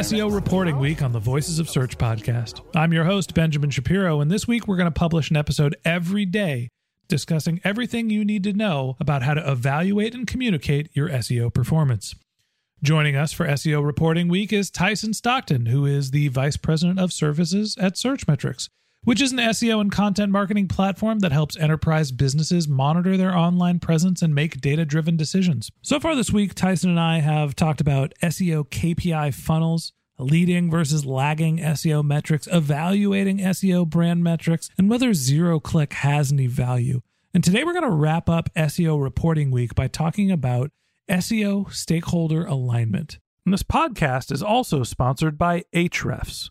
SEO Reporting Week on the Voices of Search podcast. I'm your host, Benjamin Shapiro, and this week we're going to publish an episode every day discussing everything you need to know about how to evaluate and communicate your SEO performance. Joining us for SEO Reporting Week is Tyson Stockton, who is the Vice President of Services at Searchmetrics, which is an SEO and content marketing platform that helps enterprise businesses monitor their online presence and make data driven decisions. So far this week, Tyson and I have talked about SEO KPI funnels, leading versus lagging SEO metrics, evaluating SEO brand metrics, and whether zero click has any value. And today we're going to wrap up SEO Reporting Week by talking about SEO stakeholder alignment. And this podcast is also sponsored by Ahrefs.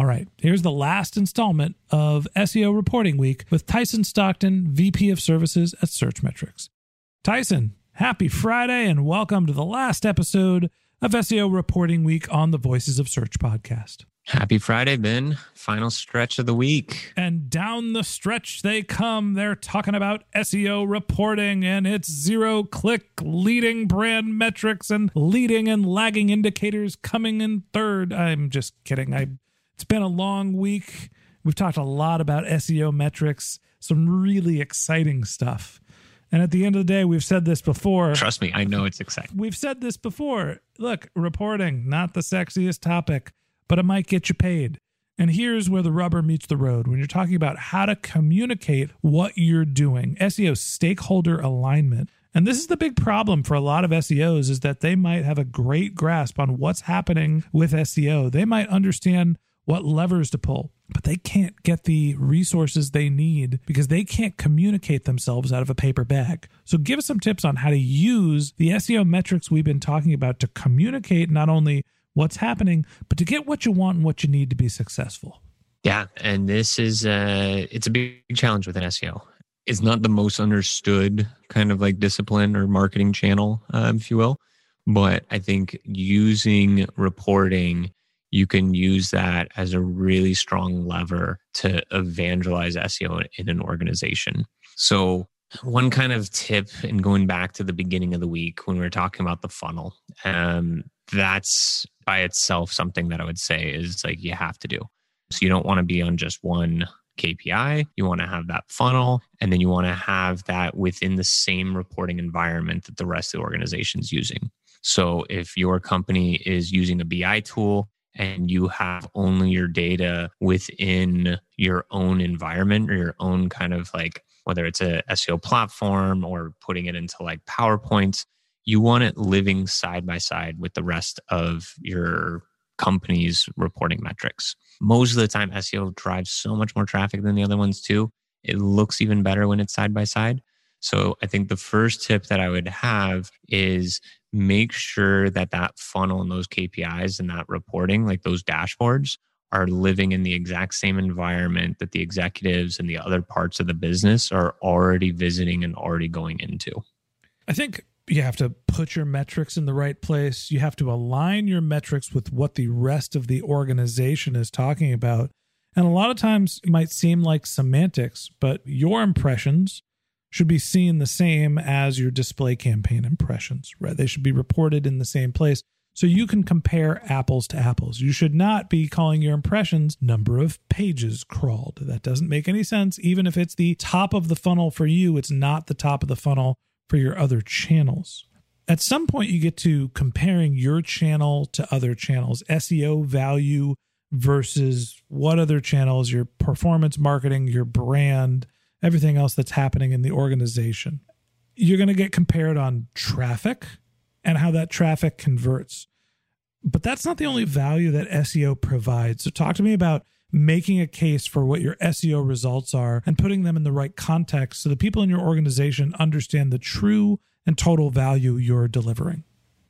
All right, here's the last installment of SEO Reporting Week with Tyson Stockton, VP of Services at Searchmetrics. Tyson, happy Friday and welcome to the last episode of SEO Reporting Week on the Voices of Search podcast. Happy Friday, Ben. Final stretch of the week. And down the stretch they come. They're talking about SEO reporting and its zero click leading brand metrics and leading and lagging indicators coming in third. I'm just kidding. I it's been a long week. We've talked a lot about SEO metrics, some really exciting stuff. And at the end of the day, we've said this before. Trust me, I know it's exciting. We've said this before. Look, reporting, not the sexiest topic, but it might get you paid. And here's where the rubber meets the road when you're talking about how to communicate what you're doing, SEO stakeholder alignment. And this is the big problem for a lot of SEOs is that they might have a great grasp on what's happening with SEO. They might understand what levers to pull, but they can't get the resources they need because they can't communicate themselves out of a paper bag. So, give us some tips on how to use the SEO metrics we've been talking about to communicate not only what's happening, but to get what you want and what you need to be successful. Yeah, and this is uh it's a big challenge with an SEO. It's not the most understood kind of like discipline or marketing channel, um, if you will. But I think using reporting, you can use that as a really strong lever to evangelize SEO in an organization. So, one kind of tip, and going back to the beginning of the week when we were talking about the funnel, um, that's by itself something that I would say is like you have to do. So, you don't want to be on just one KPI. You want to have that funnel, and then you want to have that within the same reporting environment that the rest of the organization is using. So, if your company is using a BI tool and you have only your data within your own environment or your own kind of like whether it's a SEO platform or putting it into like PowerPoints, you want it living side by side with the rest of your company's reporting metrics. Most of the time, SEO drives so much more traffic than the other ones too. It looks even better when it's side by side. So I think the first tip that I would have is make sure that that funnel and those KPIs and that reporting, like those dashboards, are living in the exact same environment that the executives and the other parts of the business are already visiting and already going into. I think you have to put your metrics in the right place. You have to align your metrics with what the rest of the organization is talking about. And a lot of times it might seem like semantics, but your impressions should be seen the same as your display campaign impressions, right? They should be reported in the same place so you can compare apples to apples. You should not be calling your impressions number of pages crawled. That doesn't make any sense. Even if it's the top of the funnel for you, it's not the top of the funnel for your other channels. At some point, you get to comparing your channel to other channels, SEO value versus what other channels, your performance marketing, your brand, everything else that's happening in the organization. You're going to get compared on traffic and how that traffic converts. But that's not the only value that SEO provides. So, talk to me about making a case for what your SEO results are and putting them in the right context so the people in your organization understand the true and total value you're delivering.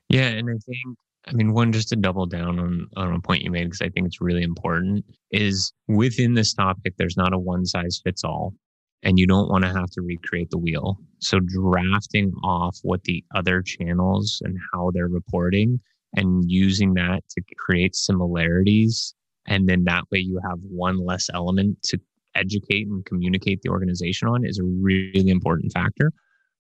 Yeah. And I think, I mean, one, just to double down on, on a point you made, because I think it's really important, is within this topic, there's not a one size fits all and you don't want to have to recreate the wheel. So drafting off what the other channels and how they're reporting and using that to create similarities. And then that way you have one less element to educate and communicate the organization on is a really important factor.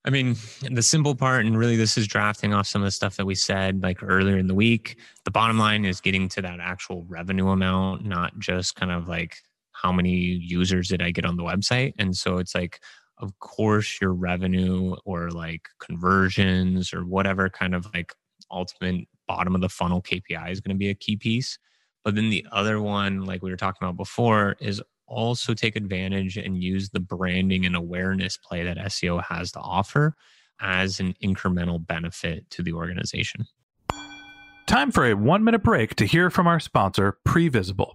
I mean, the simple part, and really this is drafting off some of the stuff that we said like earlier in the week. The bottom line is getting to that actual revenue amount, not just kind of like how many users did I get on the website? And so it's like, of course, your revenue or like conversions or whatever kind of like ultimate bottom of the funnel KPI is going to be a key piece. But then the other one, like we were talking about before, is also take advantage and use the branding and awareness play that SEO has to offer as an incremental benefit to the organization. Time for a one minute break to hear from our sponsor, Previsible.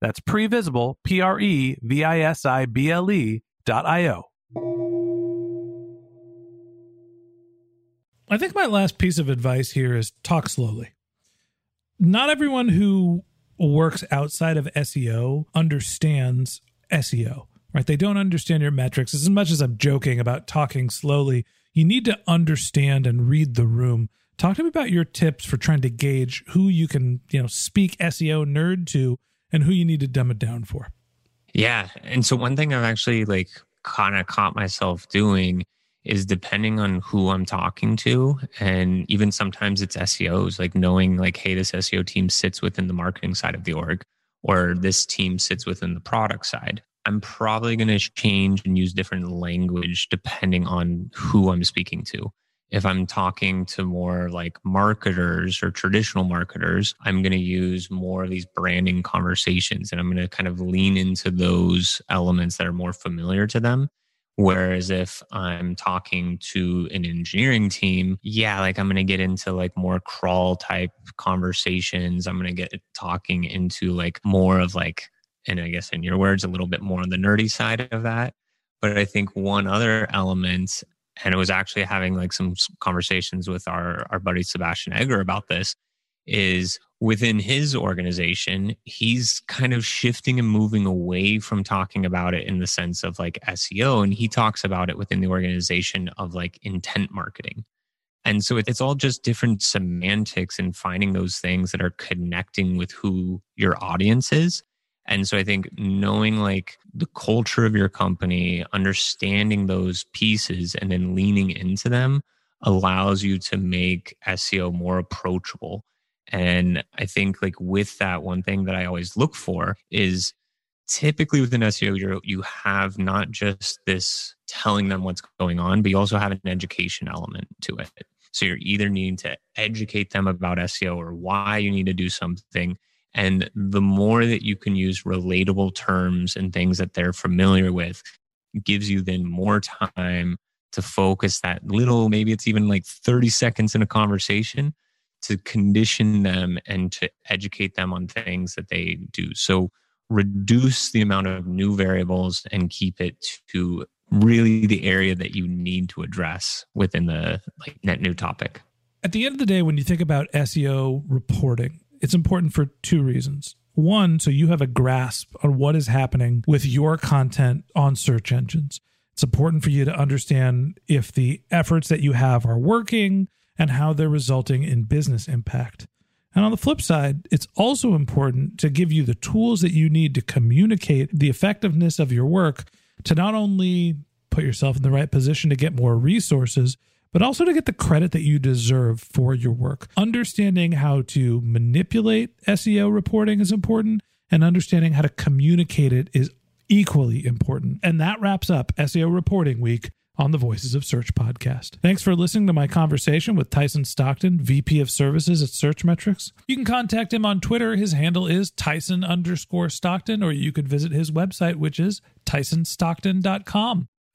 that's previsible, P R E V I S I B L E dot I O. I think my last piece of advice here is talk slowly. Not everyone who works outside of SEO understands SEO, right? They don't understand your metrics. As much as I'm joking about talking slowly, you need to understand and read the room. Talk to me about your tips for trying to gauge who you can, you know, speak SEO nerd to and who you need to dumb it down for. Yeah. And so one thing I've actually like kind of caught myself doing is depending on who I'm talking to. And even sometimes it's SEOs, like knowing like, hey, this SEO team sits within the marketing side of the org, or this team sits within the product side. I'm probably going to change and use different language depending on who I'm speaking to. If I'm talking to more like marketers or traditional marketers, I'm going to use more of these branding conversations and I'm going to kind of lean into those elements that are more familiar to them. Whereas if I'm talking to an engineering team, yeah, like I'm going to get into like more crawl type conversations. I'm going to get talking into like more of like, and I guess in your words, a little bit more on the nerdy side of that. But I think one other element and it was actually having like some conversations with our our buddy Sebastian Egger about this is within his organization he's kind of shifting and moving away from talking about it in the sense of like SEO and he talks about it within the organization of like intent marketing. And so it's all just different semantics and finding those things that are connecting with who your audience is and so I think knowing like the culture of your company, understanding those pieces and then leaning into them allows you to make SEO more approachable. And I think like with that, one thing that I always look for is typically within SEO, you you have not just this telling them what's going on, but you also have an education element to it. So you're either needing to educate them about SEO or why you need to do something and the more that you can use relatable terms and things that they're familiar with gives you then more time to focus that little, maybe it's even like 30 seconds in a conversation to condition them and to educate them on things that they do. So reduce the amount of new variables and keep it to really the area that you need to address within the like net new topic. At the end of the day, when you think about SEO reporting, it's important for two reasons. One, so you have a grasp on what is happening with your content on search engines. It's important for you to understand if the efforts that you have are working and how they're resulting in business impact. And on the flip side, it's also important to give you the tools that you need to communicate the effectiveness of your work to not only put yourself in the right position to get more resources, but also to get the credit that you deserve for your work. Understanding how to manipulate SEO reporting is important, and understanding how to communicate it is equally important. And that wraps up SEO Reporting Week on the Voices of Search podcast. Thanks for listening to my conversation with Tyson Stockton, VP of Services at Searchmetrics. You can contact him on Twitter. His handle is Tyson underscore Stockton, or you could visit his website, which is tysonstockton.com.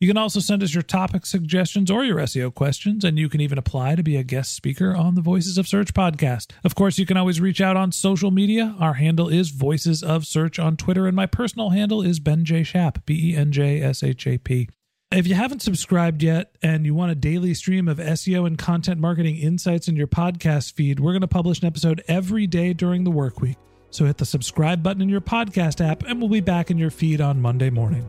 You can also send us your topic suggestions or your SEO questions, and you can even apply to be a guest speaker on the Voices of Search podcast. Of course, you can always reach out on social media. Our handle is Voices of Search on Twitter, and my personal handle is Ben J. Shap, B E N J S H A P. If you haven't subscribed yet and you want a daily stream of SEO and content marketing insights in your podcast feed, we're going to publish an episode every day during the work week. So hit the subscribe button in your podcast app, and we'll be back in your feed on Monday morning.